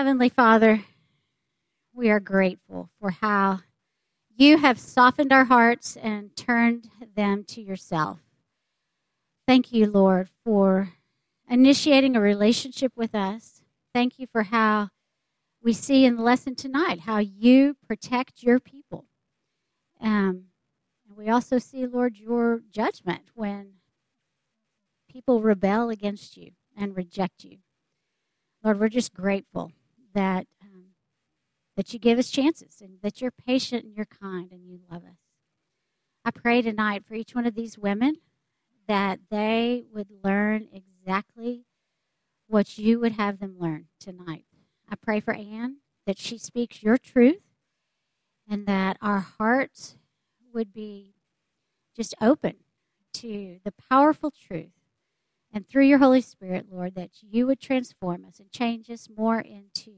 Heavenly Father, we are grateful for how you have softened our hearts and turned them to yourself. Thank you, Lord, for initiating a relationship with us. Thank you for how we see in the lesson tonight how you protect your people. Um, we also see, Lord, your judgment when people rebel against you and reject you. Lord, we're just grateful that um, that you give us chances and that you're patient and you're kind and you love us. I pray tonight for each one of these women that they would learn exactly what you would have them learn tonight. I pray for Ann that she speaks your truth and that our hearts would be just open to the powerful truth and through your Holy Spirit, Lord, that you would transform us and change us more into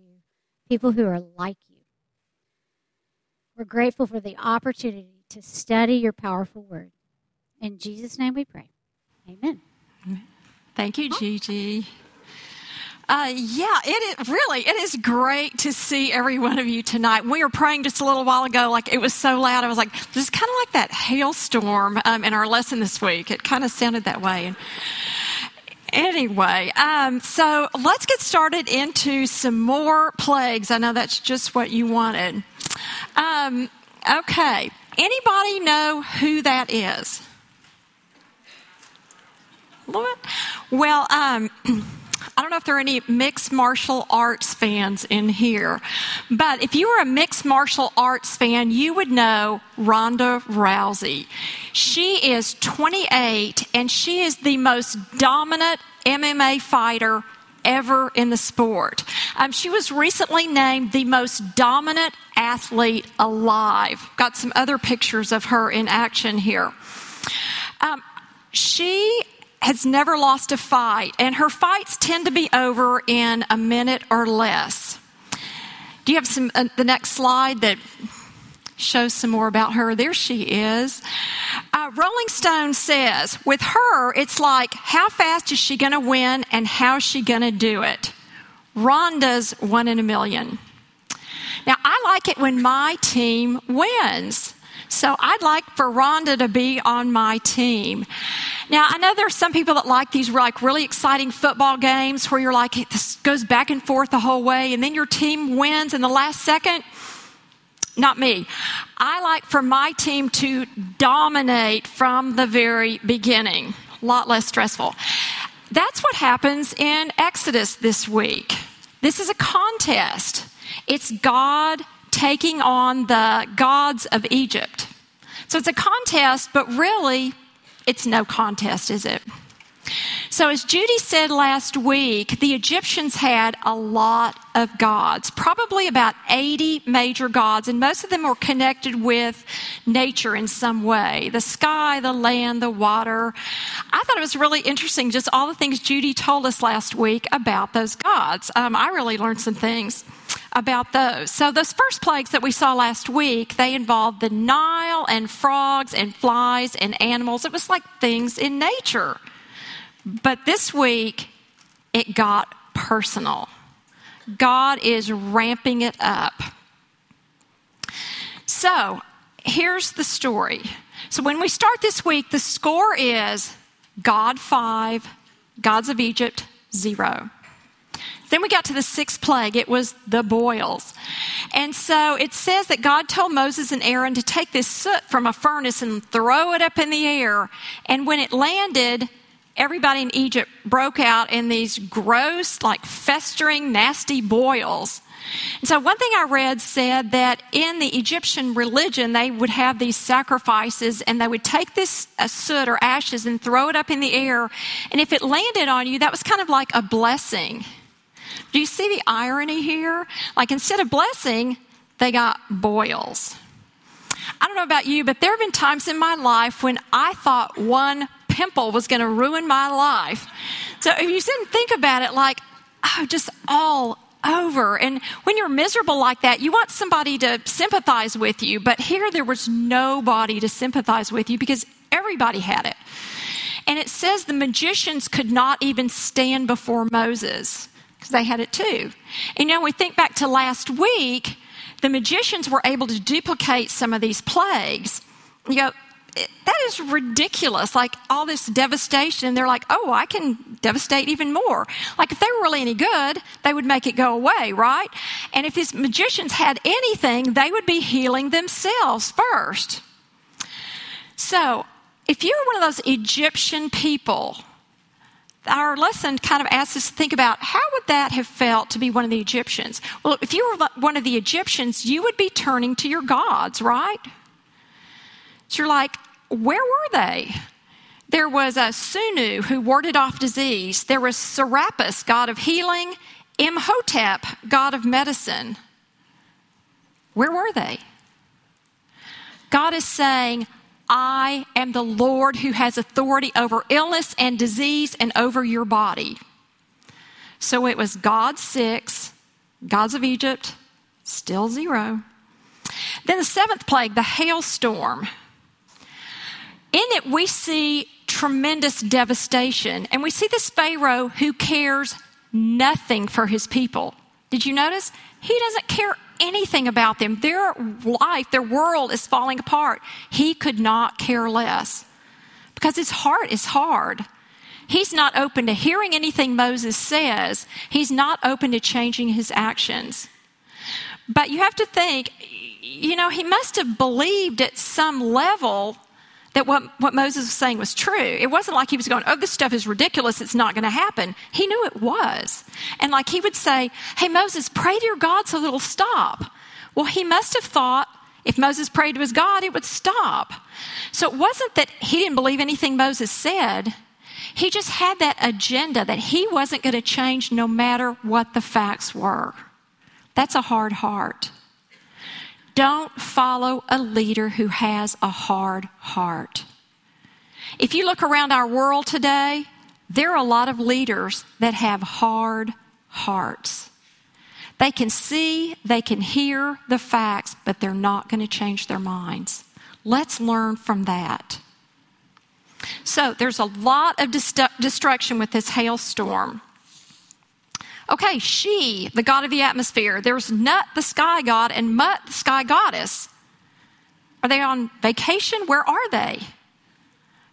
people who are like you. We're grateful for the opportunity to study your powerful word. In Jesus' name we pray. Amen. Thank you, Gigi. Uh, yeah, it is really it is great to see every one of you tonight. We were praying just a little while ago, like it was so loud. I was like, this is kind of like that hailstorm um, in our lesson this week. It kind of sounded that way. And Anyway, um, so let's get started into some more plagues. I know that's just what you wanted. Um, okay, anybody know who that is? Well, um, I don't know if there are any mixed martial arts fans in here, but if you were a mixed martial arts fan, you would know Ronda Rousey. She is 28 and she is the most dominant MMA fighter ever in the sport. Um, she was recently named the most dominant athlete alive. Got some other pictures of her in action here. Um, she has never lost a fight, and her fights tend to be over in a minute or less. Do you have some uh, the next slide that shows some more about her? There she is. Uh, Rolling Stone says, with her, it's like, how fast is she going to win, and how's she going to do it? Ronda's one in a million. Now, I like it when my team wins. So I'd like for Ronda to be on my team. Now, I know there's some people that like these like really exciting football games where you're like, this goes back and forth the whole way, and then your team wins in the last second. Not me. I like for my team to dominate from the very beginning. A lot less stressful. That's what happens in Exodus this week. This is a contest. It's God taking on the gods of Egypt. So it's a contest, but really, it's no contest, is it? So, as Judy said last week, the Egyptians had a lot of gods, probably about 80 major gods, and most of them were connected with nature in some way the sky, the land, the water. I thought it was really interesting, just all the things Judy told us last week about those gods. Um, I really learned some things about those. So, those first plagues that we saw last week, they involved the Nile and frogs and flies and animals. It was like things in nature. But this week, it got personal. God is ramping it up. So, here's the story. So, when we start this week, the score is God five, gods of Egypt zero. Then we got to the sixth plague. It was the boils. And so it says that God told Moses and Aaron to take this soot from a furnace and throw it up in the air. And when it landed, everybody in Egypt broke out in these gross, like festering, nasty boils. And so, one thing I read said that in the Egyptian religion, they would have these sacrifices and they would take this uh, soot or ashes and throw it up in the air. And if it landed on you, that was kind of like a blessing. Do you see the irony here? Like instead of blessing, they got boils. I don't know about you, but there have been times in my life when I thought one pimple was going to ruin my life. So if you didn't think about it like, oh, just all over. And when you're miserable like that, you want somebody to sympathize with you. But here there was nobody to sympathize with you because everybody had it. And it says the magicians could not even stand before Moses. Because they had it too. And you know, we think back to last week, the magicians were able to duplicate some of these plagues. You go, eh, that is ridiculous. Like all this devastation, they're like, oh, I can devastate even more. Like if they were really any good, they would make it go away, right? And if these magicians had anything, they would be healing themselves first. So if you're one of those Egyptian people, our lesson kind of asks us to think about how would that have felt to be one of the Egyptians? Well, if you were one of the Egyptians, you would be turning to your gods, right? So you're like, where were they? There was a Sunu who warded off disease. There was Serapis, god of healing, Imhotep, god of medicine. Where were they? God is saying, I am the Lord who has authority over illness and disease and over your body. So it was God six, gods of Egypt, still zero. Then the seventh plague, the hailstorm. In it, we see tremendous devastation, and we see this Pharaoh who cares nothing for his people. Did you notice? He doesn't care anything about them. Their life, their world is falling apart. He could not care less because his heart is hard. He's not open to hearing anything Moses says, he's not open to changing his actions. But you have to think, you know, he must have believed at some level that what, what Moses was saying was true. It wasn't like he was going, oh, this stuff is ridiculous, it's not going to happen. He knew it was. And like he would say, hey, Moses, pray to your God so it'll stop. Well, he must have thought if Moses prayed to his God, it would stop. So it wasn't that he didn't believe anything Moses said. He just had that agenda that he wasn't going to change no matter what the facts were. That's a hard heart. Don't follow a leader who has a hard heart. If you look around our world today, there are a lot of leaders that have hard hearts. They can see, they can hear the facts, but they're not going to change their minds. Let's learn from that. So, there's a lot of destruction with this hailstorm. Okay, Shu, the god of the atmosphere. There's Nut, the sky god, and Mut, the sky goddess. Are they on vacation? Where are they?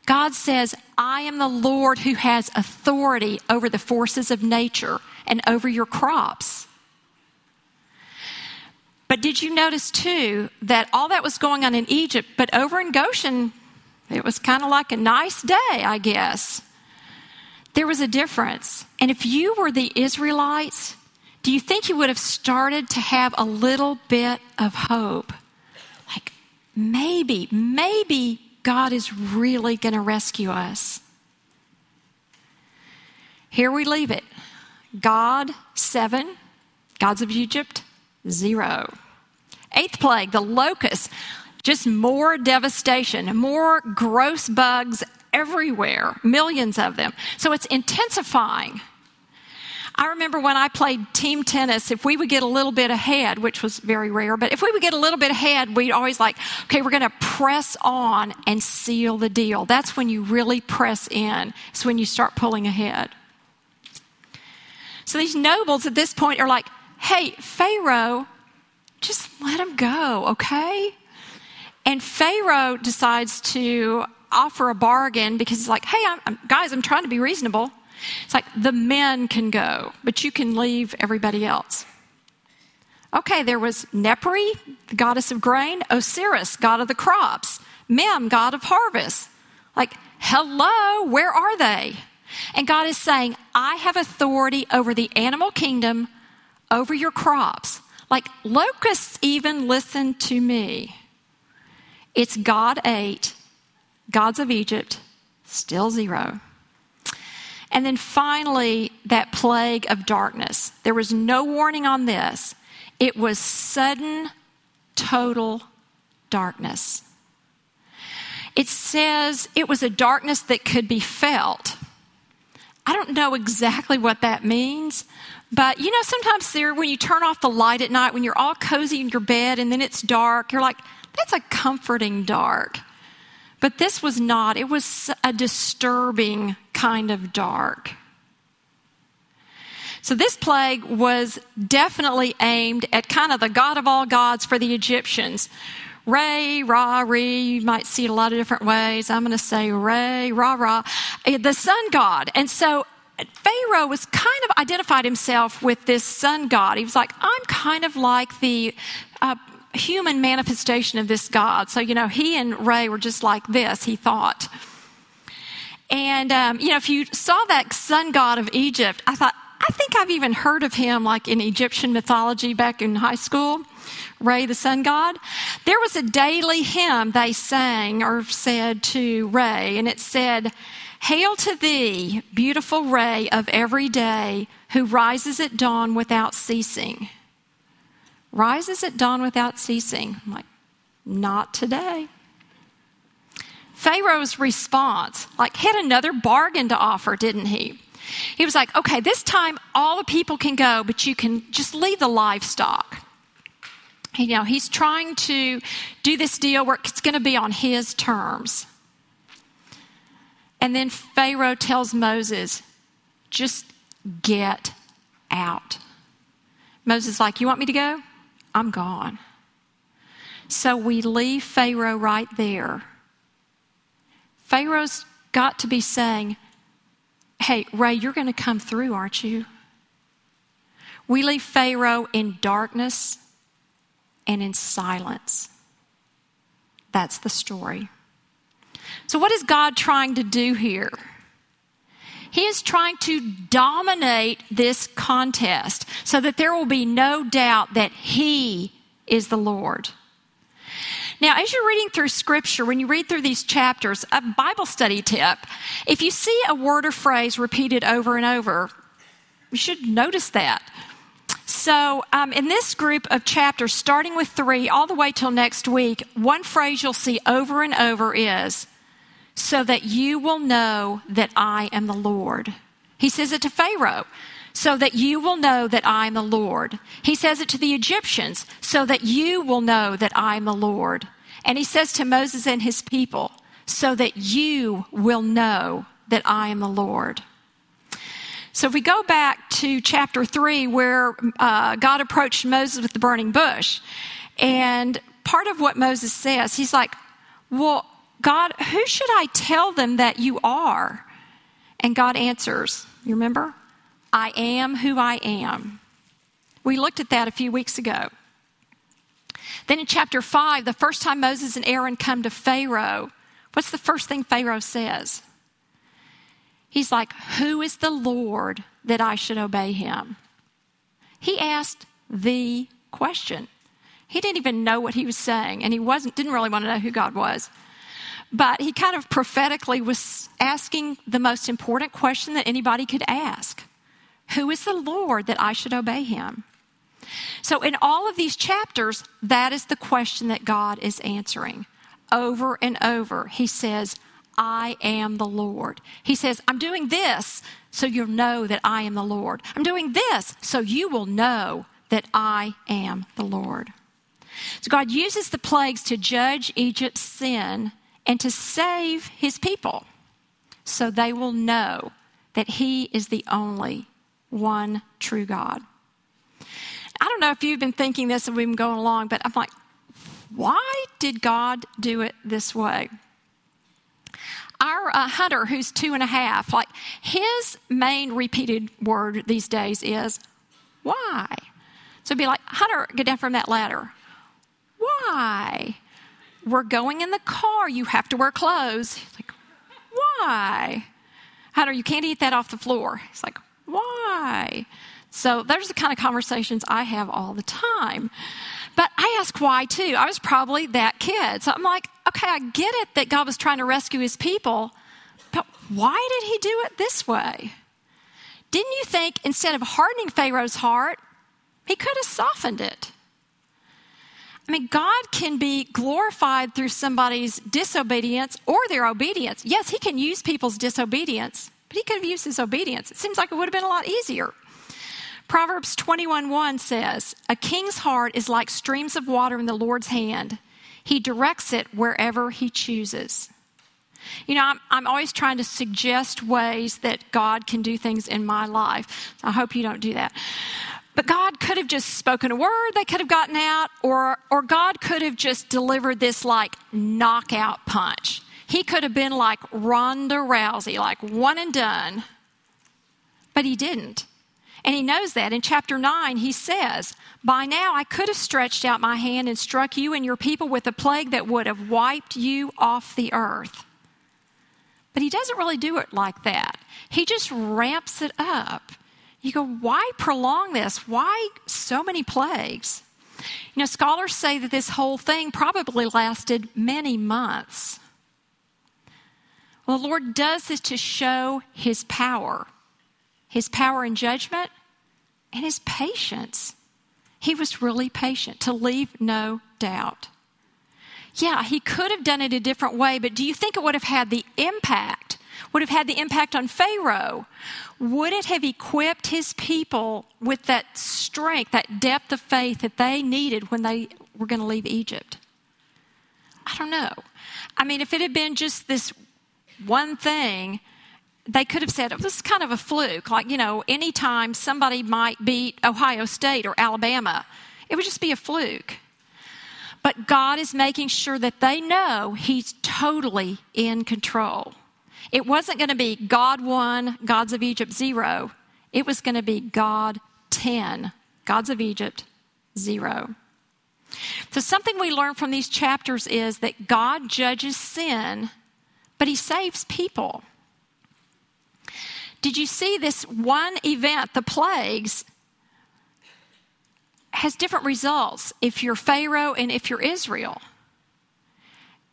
God says, I am the Lord who has authority over the forces of nature and over your crops. But did you notice too that all that was going on in Egypt, but over in Goshen, it was kind of like a nice day, I guess. There was a difference. And if you were the Israelites, do you think you would have started to have a little bit of hope? Like, maybe, maybe God is really going to rescue us. Here we leave it God, seven. Gods of Egypt, zero. Eighth plague, the locust. Just more devastation, more gross bugs everywhere, millions of them. So it's intensifying. I remember when I played team tennis, if we would get a little bit ahead, which was very rare, but if we would get a little bit ahead, we'd always like, okay, we're going to press on and seal the deal. That's when you really press in, it's when you start pulling ahead. So these nobles at this point are like, hey, Pharaoh, just let him go, okay? And Pharaoh decides to offer a bargain because it's like, hey, I'm, I'm, guys, I'm trying to be reasonable. It's like the men can go, but you can leave everybody else. Okay, there was Nepri, the goddess of grain, Osiris, god of the crops, Mem, god of harvest. Like, hello, where are they? And God is saying, I have authority over the animal kingdom, over your crops. Like, locusts even listen to me. It's God eight gods of Egypt, still zero. And then finally, that plague of darkness. There was no warning on this. It was sudden, total darkness. It says it was a darkness that could be felt. I don't know exactly what that means, but you know, sometimes there, when you turn off the light at night, when you're all cozy in your bed and then it's dark, you're like, that's a comforting dark. But this was not, it was a disturbing kind of dark. So this plague was definitely aimed at kind of the God of all gods for the Egyptians. Ray, Ra, Re, you might see it a lot of different ways. I'm going to say Ray, Ra, Ra, eh, the sun god. And so Pharaoh was kind of identified himself with this sun god. He was like, I'm kind of like the uh, human manifestation of this God. So, you know, he and Ray were just like this, he thought. And, um, you know, if you saw that sun god of Egypt, I thought, I think I've even heard of him like in Egyptian mythology back in high school. Ray, the sun god. There was a daily hymn they sang or said to Ray, and it said, Hail to thee, beautiful ray of every day, who rises at dawn without ceasing rises at dawn without ceasing. I'm like, not today. Pharaoh's response, like, had another bargain to offer, didn't he? He was like, okay, this time all the people can go, but you can just leave the livestock. You know, he's trying to do this deal where it's going to be on his terms. And then Pharaoh tells Moses, just get out. Moses like, You want me to go? I'm gone. So we leave Pharaoh right there. Pharaoh's got to be saying, Hey, Ray, you're going to come through, aren't you? We leave Pharaoh in darkness and in silence. That's the story. So, what is God trying to do here? He is trying to dominate this contest so that there will be no doubt that He is the Lord. Now, as you're reading through scripture, when you read through these chapters, a Bible study tip if you see a word or phrase repeated over and over, you should notice that. So, um, in this group of chapters, starting with three all the way till next week, one phrase you'll see over and over is so that you will know that I am the Lord. He says it to Pharaoh, so that you will know that I am the Lord. He says it to the Egyptians, so that you will know that I am the Lord. And he says to Moses and his people, so that you will know that I am the Lord. So if we go back to chapter 3, where uh, God approached Moses with the burning bush, and part of what Moses says, he's like, Well, God, who should I tell them that you are? And God answers, you remember? I am who I am. We looked at that a few weeks ago. Then in chapter 5, the first time Moses and Aaron come to Pharaoh, what's the first thing Pharaoh says? He's like, Who is the Lord that I should obey him? He asked the question. He didn't even know what he was saying, and he wasn't, didn't really want to know who God was. But he kind of prophetically was asking the most important question that anybody could ask Who is the Lord that I should obey him? So, in all of these chapters, that is the question that God is answering. Over and over, he says, I am the Lord. He says, I'm doing this so you'll know that I am the Lord. I'm doing this so you will know that I am the Lord. So God uses the plagues to judge Egypt's sin and to save his people so they will know that he is the only one true God. I don't know if you've been thinking this and we've been going along, but I'm like, why did God do it this way? Our uh, hunter, who's two and a half, like his main repeated word these days is, why? So be like, Hunter, get down from that ladder. Why? We're going in the car. You have to wear clothes. He's like, Why? Hunter, you can't eat that off the floor. He's like, Why? So those are the kind of conversations I have all the time. But I ask why too. I was probably that kid. So I'm like, okay, I get it that God was trying to rescue his people, but why did he do it this way? Didn't you think instead of hardening Pharaoh's heart, he could have softened it? I mean, God can be glorified through somebody's disobedience or their obedience. Yes, He can use people's disobedience, but He could have used His obedience. It seems like it would have been a lot easier. Proverbs 21 1 says, A king's heart is like streams of water in the Lord's hand. He directs it wherever He chooses. You know, I'm, I'm always trying to suggest ways that God can do things in my life. I hope you don't do that. But God could have just spoken a word, they could have gotten out, or, or God could have just delivered this like knockout punch. He could have been like Ronda Rousey, like one and done. But he didn't. And he knows that. In chapter 9, he says, By now I could have stretched out my hand and struck you and your people with a plague that would have wiped you off the earth. But he doesn't really do it like that. He just ramps it up. You go, why prolong this? Why so many plagues? You know, scholars say that this whole thing probably lasted many months. Well, the Lord does this to show his power, his power in judgment, and his patience. He was really patient, to leave no doubt. Yeah, he could have done it a different way, but do you think it would have had the impact? Would have had the impact on Pharaoh? Would it have equipped his people with that strength, that depth of faith that they needed when they were going to leave Egypt? I don't know. I mean, if it had been just this one thing, they could have said, oh, this is kind of a fluke. Like, you know, anytime somebody might beat Ohio State or Alabama, it would just be a fluke. But God is making sure that they know He's totally in control. It wasn't going to be God one, gods of Egypt zero. It was going to be God 10, gods of Egypt zero. So, something we learn from these chapters is that God judges sin, but He saves people. Did you see this one event, the plagues, has different results if you're Pharaoh and if you're Israel.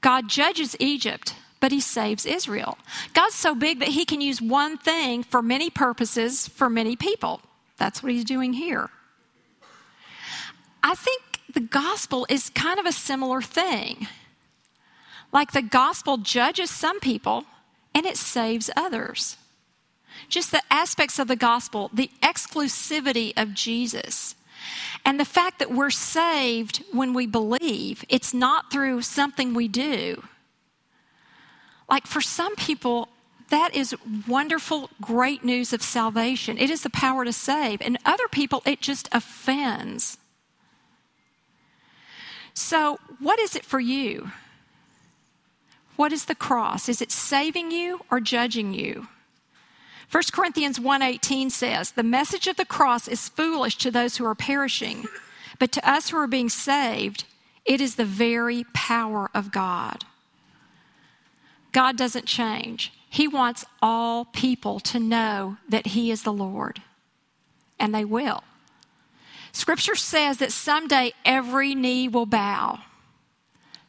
God judges Egypt, but he saves Israel. God's so big that he can use one thing for many purposes for many people. That's what he's doing here. I think the gospel is kind of a similar thing. Like the gospel judges some people and it saves others. Just the aspects of the gospel, the exclusivity of Jesus and the fact that we're saved when we believe, it's not through something we do. Like for some people, that is wonderful, great news of salvation. It is the power to save. And other people, it just offends. So, what is it for you? What is the cross? Is it saving you or judging you? 1 Corinthians 1:18 says, "The message of the cross is foolish to those who are perishing, but to us who are being saved, it is the very power of God." God doesn't change. He wants all people to know that he is the Lord, and they will. Scripture says that someday every knee will bow.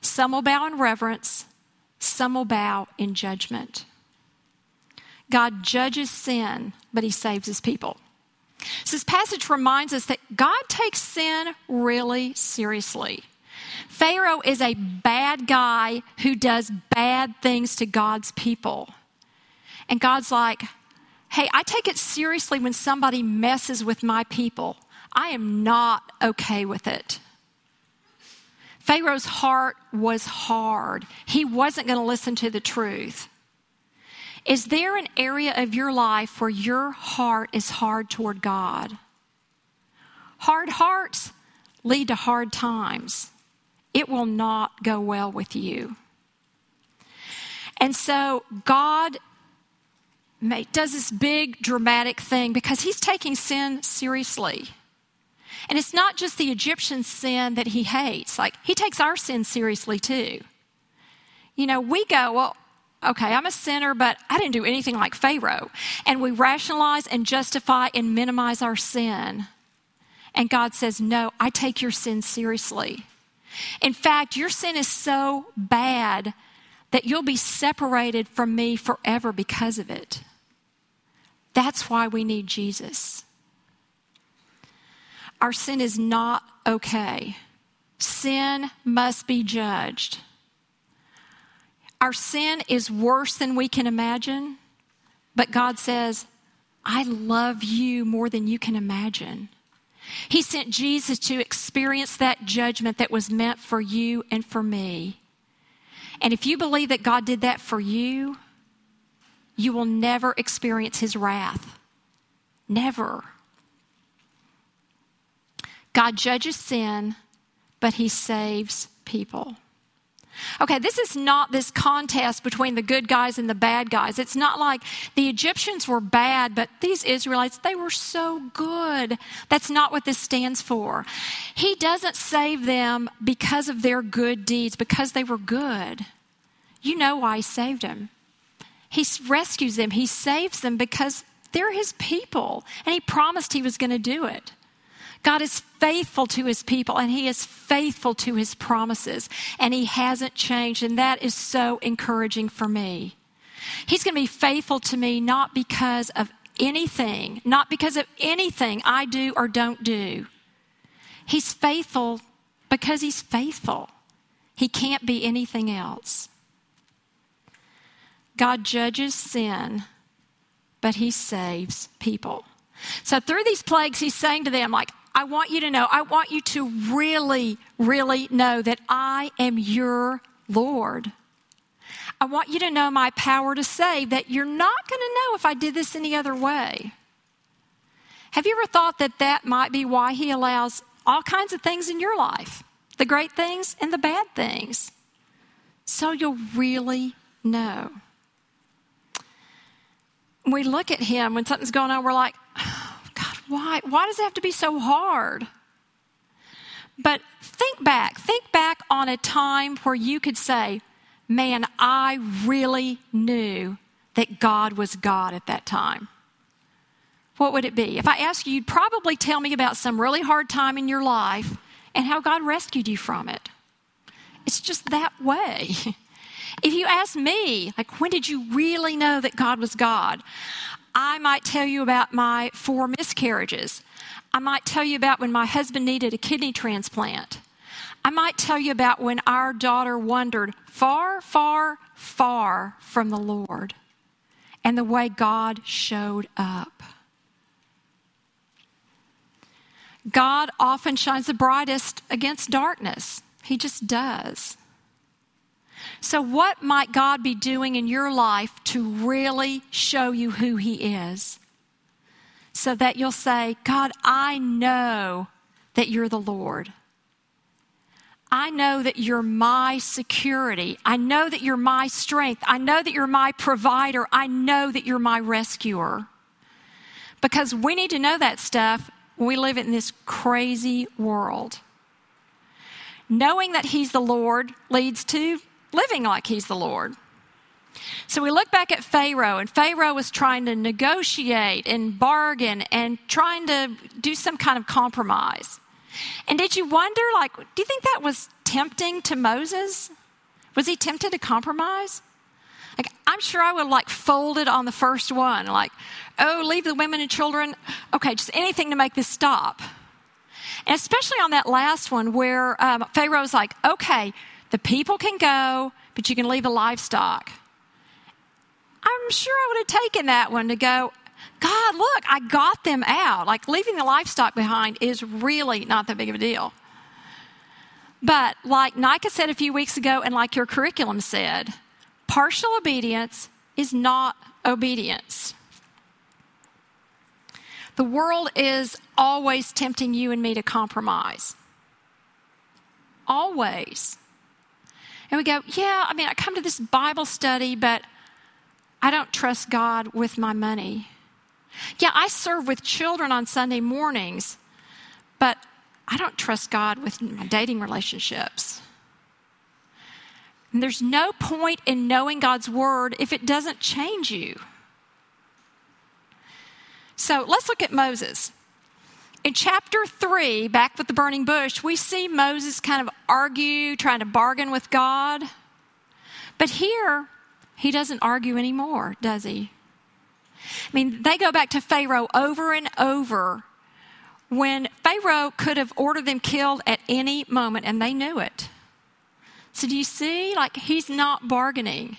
Some will bow in reverence, some will bow in judgment. God judges sin, but he saves his people. So this passage reminds us that God takes sin really seriously. Pharaoh is a bad guy who does bad things to God's people. And God's like, hey, I take it seriously when somebody messes with my people. I am not okay with it. Pharaoh's heart was hard. He wasn't going to listen to the truth. Is there an area of your life where your heart is hard toward God? Hard hearts lead to hard times. It will not go well with you. And so God does this big dramatic thing because he's taking sin seriously. And it's not just the Egyptian sin that he hates, like, he takes our sin seriously too. You know, we go, well, okay, I'm a sinner, but I didn't do anything like Pharaoh. And we rationalize and justify and minimize our sin. And God says, No, I take your sin seriously. In fact, your sin is so bad that you'll be separated from me forever because of it. That's why we need Jesus. Our sin is not okay. Sin must be judged. Our sin is worse than we can imagine, but God says, I love you more than you can imagine. He sent Jesus to experience that judgment that was meant for you and for me. And if you believe that God did that for you, you will never experience his wrath. Never. God judges sin, but he saves people. Okay, this is not this contest between the good guys and the bad guys. It's not like the Egyptians were bad, but these Israelites, they were so good. That's not what this stands for. He doesn't save them because of their good deeds, because they were good. You know why he saved them. He rescues them, he saves them because they're his people, and he promised he was going to do it. God is faithful to his people and he is faithful to his promises and he hasn't changed. And that is so encouraging for me. He's going to be faithful to me not because of anything, not because of anything I do or don't do. He's faithful because he's faithful. He can't be anything else. God judges sin, but he saves people. So through these plagues, he's saying to them, like, I want you to know, I want you to really, really know that I am your Lord. I want you to know my power to save, that you're not going to know if I did this any other way. Have you ever thought that that might be why He allows all kinds of things in your life, the great things and the bad things? So you'll really know. We look at Him when something's going on, we're like, why? Why does it have to be so hard? But think back. Think back on a time where you could say, man, I really knew that God was God at that time. What would it be? If I asked you, you'd probably tell me about some really hard time in your life and how God rescued you from it. It's just that way. If you ask me, like, when did you really know that God was God? I might tell you about my four miscarriages. I might tell you about when my husband needed a kidney transplant. I might tell you about when our daughter wandered far, far, far from the Lord and the way God showed up. God often shines the brightest against darkness. He just does. So, what might God be doing in your life to really show you who He is? So that you'll say, God, I know that you're the Lord. I know that you're my security. I know that you're my strength. I know that you're my provider. I know that you're my rescuer. Because we need to know that stuff we live in this crazy world. Knowing that He's the Lord leads to living like he's the Lord. So we look back at Pharaoh, and Pharaoh was trying to negotiate and bargain and trying to do some kind of compromise. And did you wonder, like, do you think that was tempting to Moses? Was he tempted to compromise? Like, I'm sure I would like folded on the first one, like, oh, leave the women and children. Okay, just anything to make this stop. And especially on that last one where um, Pharaoh's like, okay, the people can go, but you can leave the livestock. I'm sure I would have taken that one to go, God, look, I got them out. Like leaving the livestock behind is really not that big of a deal. But like Nika said a few weeks ago, and like your curriculum said, partial obedience is not obedience. The world is always tempting you and me to compromise. Always. And we go, yeah, I mean, I come to this Bible study, but I don't trust God with my money. Yeah, I serve with children on Sunday mornings, but I don't trust God with my dating relationships. And there's no point in knowing God's word if it doesn't change you. So let's look at Moses. In chapter 3, back with the burning bush, we see Moses kind of argue, trying to bargain with God. But here, he doesn't argue anymore, does he? I mean, they go back to Pharaoh over and over when Pharaoh could have ordered them killed at any moment, and they knew it. So, do you see? Like, he's not bargaining.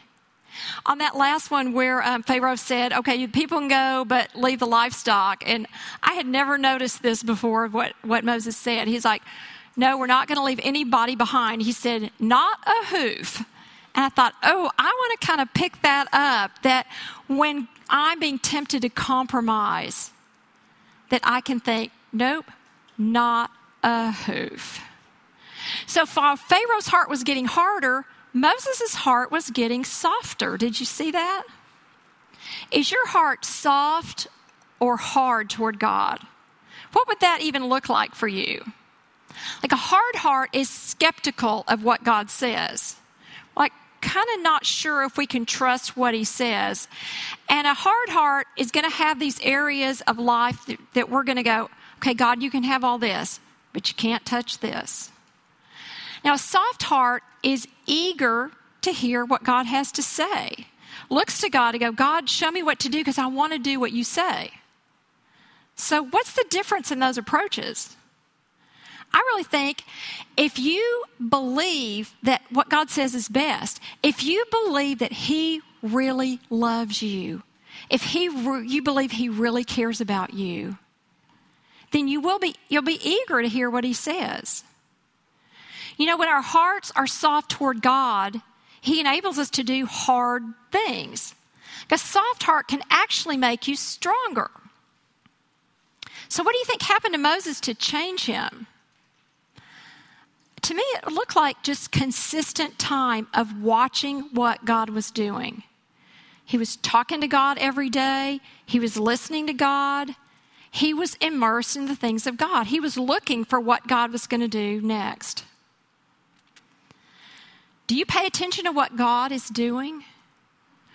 On that last one where um, Pharaoh said, okay, people can go, but leave the livestock. And I had never noticed this before, what, what Moses said. He's like, no, we're not going to leave anybody behind. He said, not a hoof. And I thought, oh, I want to kind of pick that up that when I'm being tempted to compromise, that I can think, nope, not a hoof. So Pharaoh's heart was getting harder, Moses' heart was getting softer. Did you see that? Is your heart soft or hard toward God? What would that even look like for you? Like a hard heart is skeptical of what God says. Like, kind of not sure if we can trust what he says. And a hard heart is going to have these areas of life that, that we're going to go, okay, God, you can have all this, but you can't touch this. Now, a soft heart is eager to hear what God has to say, looks to God to go, God, show me what to do because I want to do what you say. So, what's the difference in those approaches? I really think if you believe that what God says is best, if you believe that He really loves you, if He you believe He really cares about you, then you will be you'll be eager to hear what He says. You know, when our hearts are soft toward God, He enables us to do hard things. A soft heart can actually make you stronger. So, what do you think happened to Moses to change him? to me, it looked like just consistent time of watching what God was doing. He was talking to God every day, he was listening to God, he was immersed in the things of God. He was looking for what God was going to do next. Do you pay attention to what God is doing?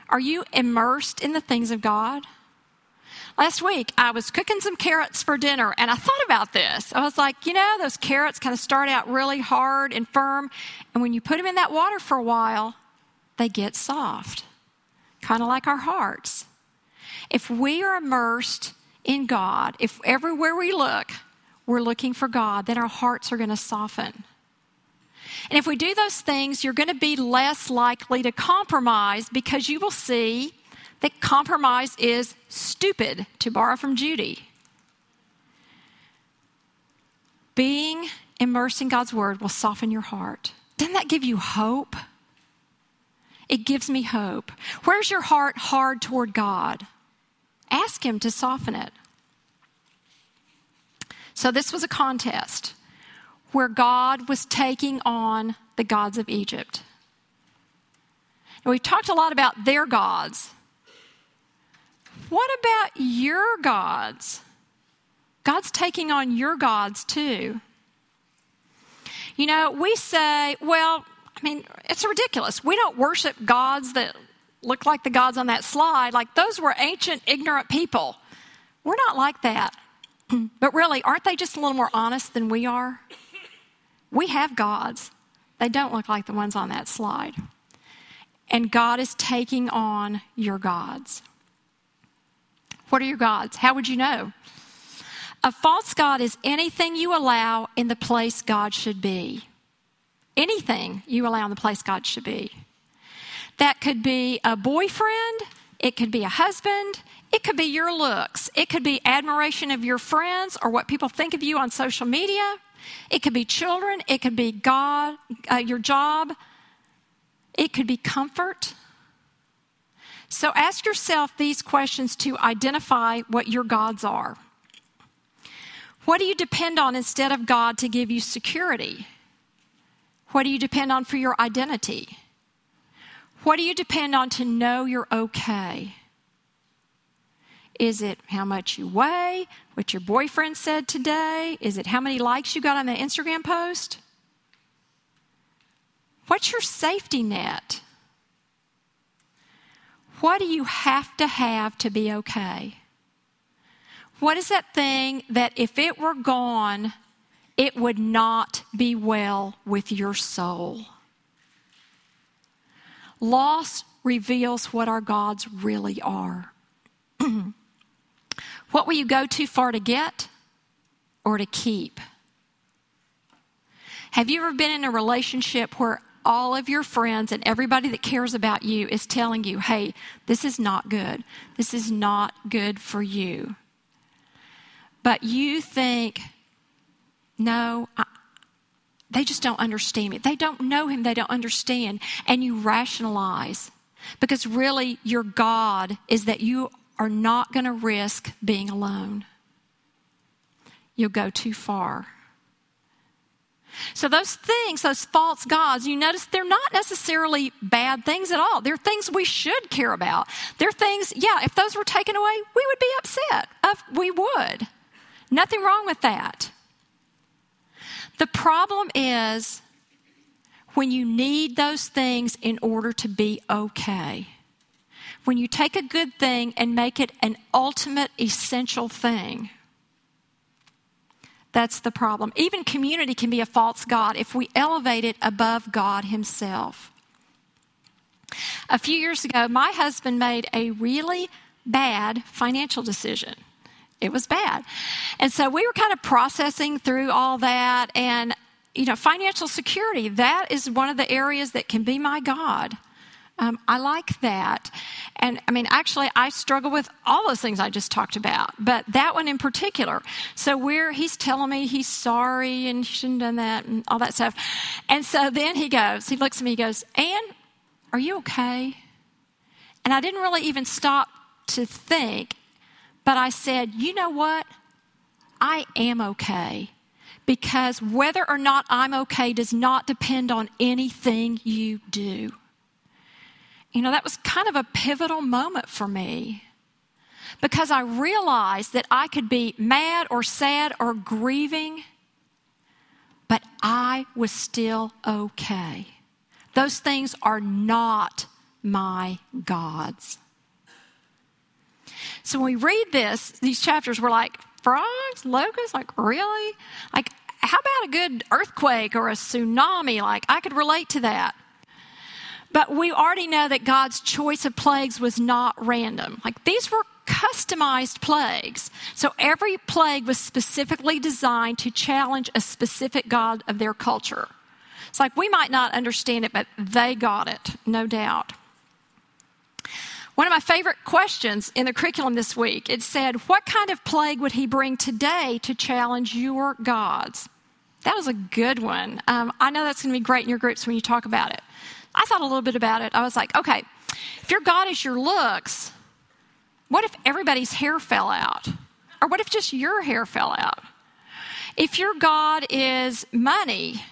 Are you immersed in the things of God? Last week, I was cooking some carrots for dinner and I thought about this. I was like, you know, those carrots kind of start out really hard and firm, and when you put them in that water for a while, they get soft, kind of like our hearts. If we are immersed in God, if everywhere we look, we're looking for God, then our hearts are going to soften. And if we do those things, you're going to be less likely to compromise because you will see that compromise is stupid, to borrow from Judy. Being immersed in God's word will soften your heart. Doesn't that give you hope? It gives me hope. Where's your heart hard toward God? Ask Him to soften it. So, this was a contest where God was taking on the gods of Egypt. And we've talked a lot about their gods. What about your gods? God's taking on your gods too. You know, we say, well, I mean, it's ridiculous. We don't worship gods that look like the gods on that slide. Like those were ancient, ignorant people. We're not like that. but really, aren't they just a little more honest than we are? We have gods. They don't look like the ones on that slide. And God is taking on your gods. What are your gods? How would you know? A false God is anything you allow in the place God should be. Anything you allow in the place God should be. That could be a boyfriend, it could be a husband, it could be your looks, it could be admiration of your friends or what people think of you on social media, it could be children, it could be God, uh, your job, it could be comfort. So ask yourself these questions to identify what your gods are. What do you depend on instead of God to give you security? What do you depend on for your identity? What do you depend on to know you're okay? Is it how much you weigh? What your boyfriend said today? Is it how many likes you got on the Instagram post? What's your safety net? What do you have to have to be okay? What is that thing that if it were gone, it would not be well with your soul? Loss reveals what our gods really are. what will you go too far to get or to keep? Have you ever been in a relationship where all of your friends and everybody that cares about you is telling you, hey, this is not good. This is not good for you. But you think, no, I, they just don't understand me. They don't know him, they don't understand. And you rationalize because really your God is that you are not going to risk being alone. You'll go too far. So, those things, those false gods, you notice they're not necessarily bad things at all. They're things we should care about. They're things, yeah, if those were taken away, we would be upset. We would. Nothing wrong with that. The problem is when you need those things in order to be okay. When you take a good thing and make it an ultimate essential thing. That's the problem. Even community can be a false God if we elevate it above God Himself. A few years ago, my husband made a really bad financial decision. It was bad. And so we were kind of processing through all that. And, you know, financial security, that is one of the areas that can be my God. Um, I like that. And I mean, actually, I struggle with all those things I just talked about, but that one in particular. So we're, he's telling me he's sorry and he shouldn't have done that and all that stuff. And so then he goes, he looks at me, he goes, Ann, are you okay? And I didn't really even stop to think, but I said, you know what? I am okay because whether or not I'm okay does not depend on anything you do you know, that was kind of a pivotal moment for me because I realized that I could be mad or sad or grieving, but I was still okay. Those things are not my gods. So when we read this, these chapters, we're like, frogs, locusts, like, really? Like, how about a good earthquake or a tsunami? Like, I could relate to that. But we already know that God's choice of plagues was not random. Like these were customized plagues. So every plague was specifically designed to challenge a specific God of their culture. It's like we might not understand it, but they got it, no doubt. One of my favorite questions in the curriculum this week, it said, What kind of plague would he bring today to challenge your gods? That was a good one. Um, I know that's going to be great in your groups when you talk about it. I thought a little bit about it. I was like, okay, if your God is your looks, what if everybody's hair fell out? Or what if just your hair fell out? If your God is money,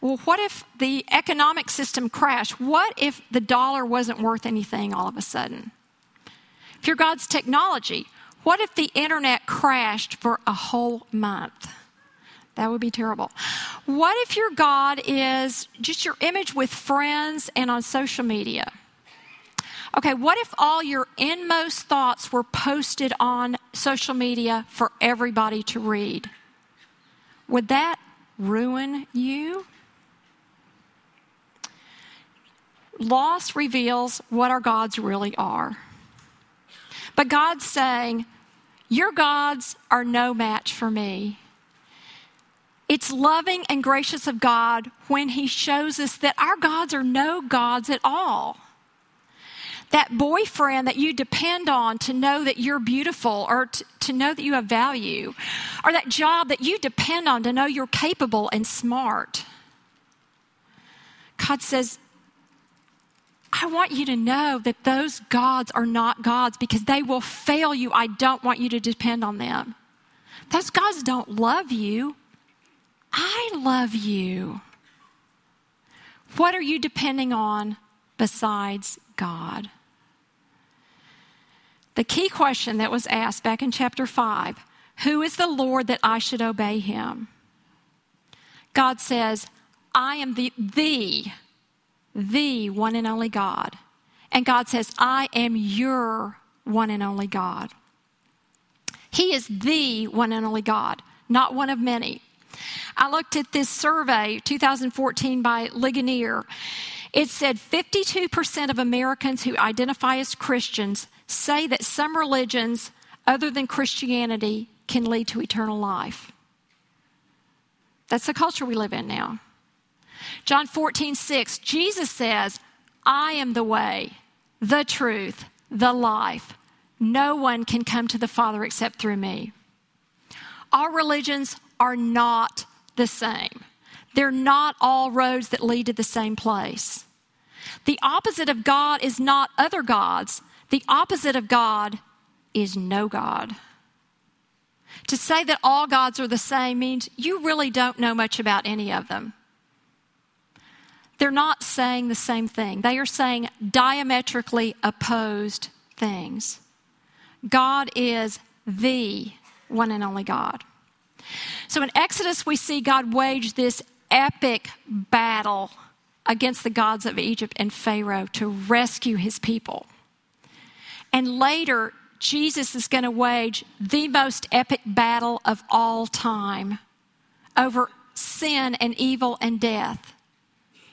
well, what if the economic system crashed? What if the dollar wasn't worth anything all of a sudden? If your God's technology, what if the internet crashed for a whole month? That would be terrible. What if your God is just your image with friends and on social media? Okay, what if all your inmost thoughts were posted on social media for everybody to read? Would that ruin you? Loss reveals what our gods really are. But God's saying, Your gods are no match for me. It's loving and gracious of God when He shows us that our gods are no gods at all. That boyfriend that you depend on to know that you're beautiful or to, to know that you have value, or that job that you depend on to know you're capable and smart. God says, I want you to know that those gods are not gods because they will fail you. I don't want you to depend on them. Those gods don't love you. I love you. What are you depending on besides God? The key question that was asked back in chapter 5 Who is the Lord that I should obey him? God says, I am the, the, the one and only God. And God says, I am your one and only God. He is the one and only God, not one of many. I looked at this survey, 2014 by Ligonier. It said 52% of Americans who identify as Christians say that some religions other than Christianity can lead to eternal life. That's the culture we live in now. John 14, 6, Jesus says, I am the way, the truth, the life. No one can come to the Father except through me. All religions are not the same. They're not all roads that lead to the same place. The opposite of God is not other gods. The opposite of God is no God. To say that all gods are the same means you really don't know much about any of them. They're not saying the same thing, they are saying diametrically opposed things. God is the one and only God. So in Exodus, we see God wage this epic battle against the gods of Egypt and Pharaoh to rescue his people. And later, Jesus is going to wage the most epic battle of all time over sin and evil and death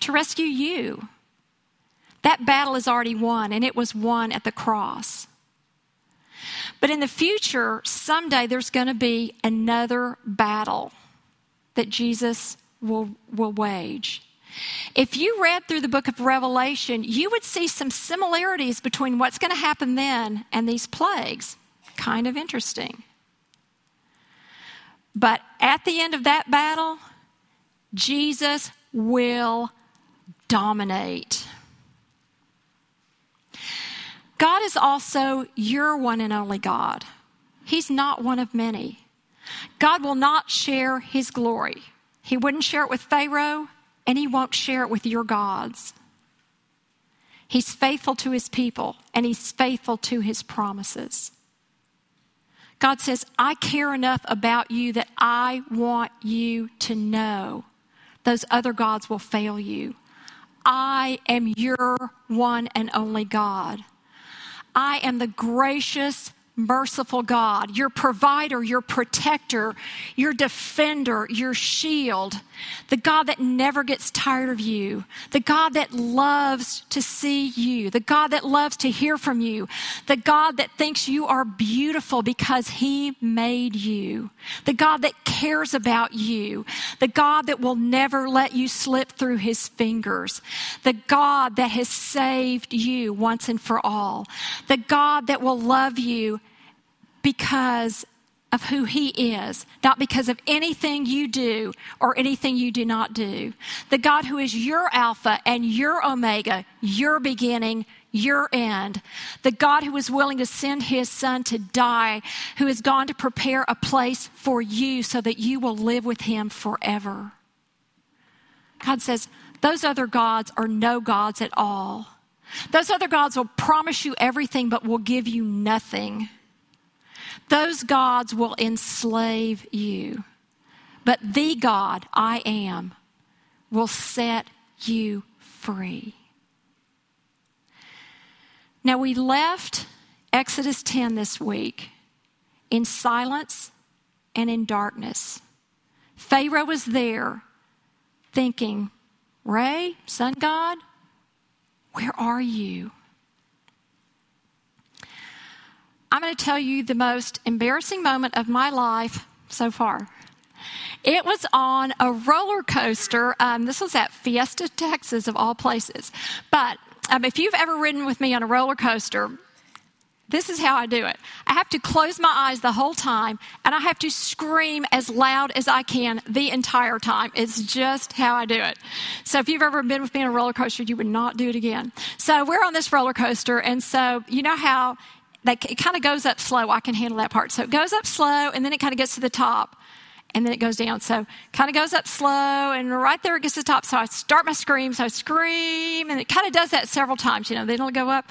to rescue you. That battle is already won, and it was won at the cross. But in the future, someday there's going to be another battle that Jesus will, will wage. If you read through the book of Revelation, you would see some similarities between what's going to happen then and these plagues. Kind of interesting. But at the end of that battle, Jesus will dominate. God is also your one and only God. He's not one of many. God will not share his glory. He wouldn't share it with Pharaoh, and he won't share it with your gods. He's faithful to his people, and he's faithful to his promises. God says, I care enough about you that I want you to know those other gods will fail you. I am your one and only God. I am the gracious, merciful God, your provider, your protector, your defender, your shield, the God that never gets tired of you, the God that loves to see you, the God that loves to hear from you, the God that thinks you are beautiful because he made you, the God that cares about you, the God that will never let you slip through his fingers, the God that has saved you once and for all, the God that will love you because of who He is, not because of anything you do or anything you do not do. The God who is your Alpha and your Omega, your beginning, your end. The God who is willing to send His Son to die, who has gone to prepare a place for you so that you will live with Him forever. God says, those other gods are no gods at all. Those other gods will promise you everything but will give you nothing. Those gods will enslave you. But the God, I am, will set you free. Now, we left Exodus 10 this week in silence and in darkness. Pharaoh was there thinking, Ra, sun god, where are you? I'm going to tell you the most embarrassing moment of my life so far. It was on a roller coaster. Um, this was at Fiesta, Texas, of all places. But um, if you've ever ridden with me on a roller coaster, this is how I do it. I have to close my eyes the whole time and I have to scream as loud as I can the entire time. It's just how I do it. So if you've ever been with me on a roller coaster, you would not do it again. So we're on this roller coaster and so you know how they, it kind of goes up slow. I can handle that part. So it goes up slow and then it kind of gets to the top and then it goes down. So kind of goes up slow and right there it gets to the top. So I start my scream. So I scream and it kind of does that several times. You know, then it'll go up.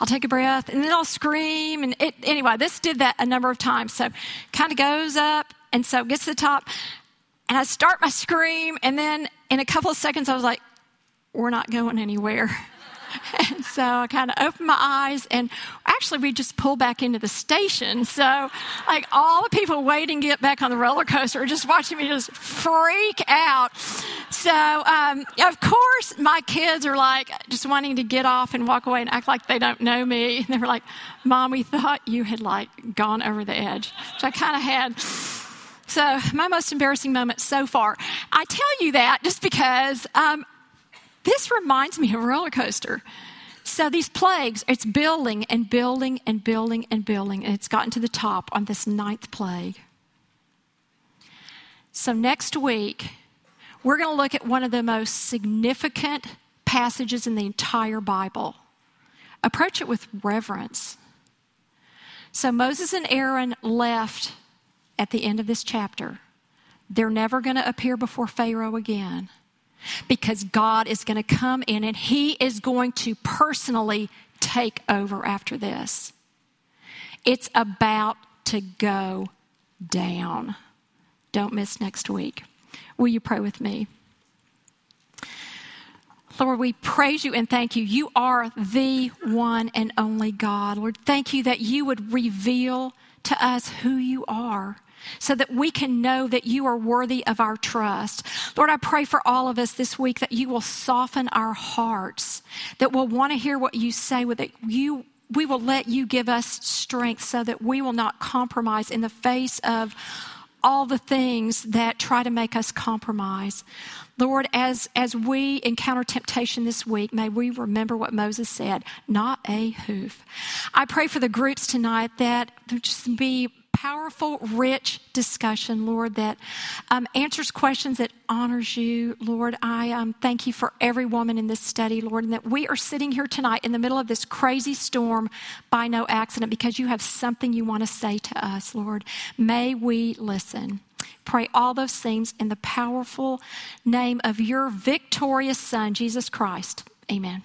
I'll take a breath and then I'll scream. And it, anyway, this did that a number of times. So kind of goes up and so gets to the top and I start my scream. And then in a couple of seconds, I was like, we're not going anywhere. and so I kind of opened my eyes, and actually, we just pulled back into the station. So, like, all the people waiting to get back on the roller coaster are just watching me just freak out. So, um, of course, my kids are like just wanting to get off and walk away and act like they don't know me. And they were like, Mom, we thought you had like gone over the edge. which I kind of had. So, my most embarrassing moment so far. I tell you that just because um, this reminds me of a roller coaster. So these plagues, it's building and building and building and building, and it's gotten to the top on this ninth plague. So next week, we're going to look at one of the most significant passages in the entire Bible. Approach it with reverence. So Moses and Aaron left at the end of this chapter. They're never going to appear before Pharaoh again because God is going to come in and he is going to personally take over after this. It's about to go down. Don't miss next week. Will you pray with me? Lord, we praise you and thank you. You are the one and only God. Lord, thank you that you would reveal to us who you are so that we can know that you are worthy of our trust. Lord, I pray for all of us this week that you will soften our hearts, that we'll want to hear what you say, that you we will let you give us strength so that we will not compromise in the face of all the things that try to make us compromise. Lord, as, as we encounter temptation this week, may we remember what Moses said not a hoof. I pray for the groups tonight that just be powerful, rich discussion, Lord, that um, answers questions, that honors you. Lord, I um, thank you for every woman in this study, Lord, and that we are sitting here tonight in the middle of this crazy storm by no accident because you have something you want to say to us, Lord. May we listen. Pray all those things in the powerful name of your victorious Son, Jesus Christ. Amen.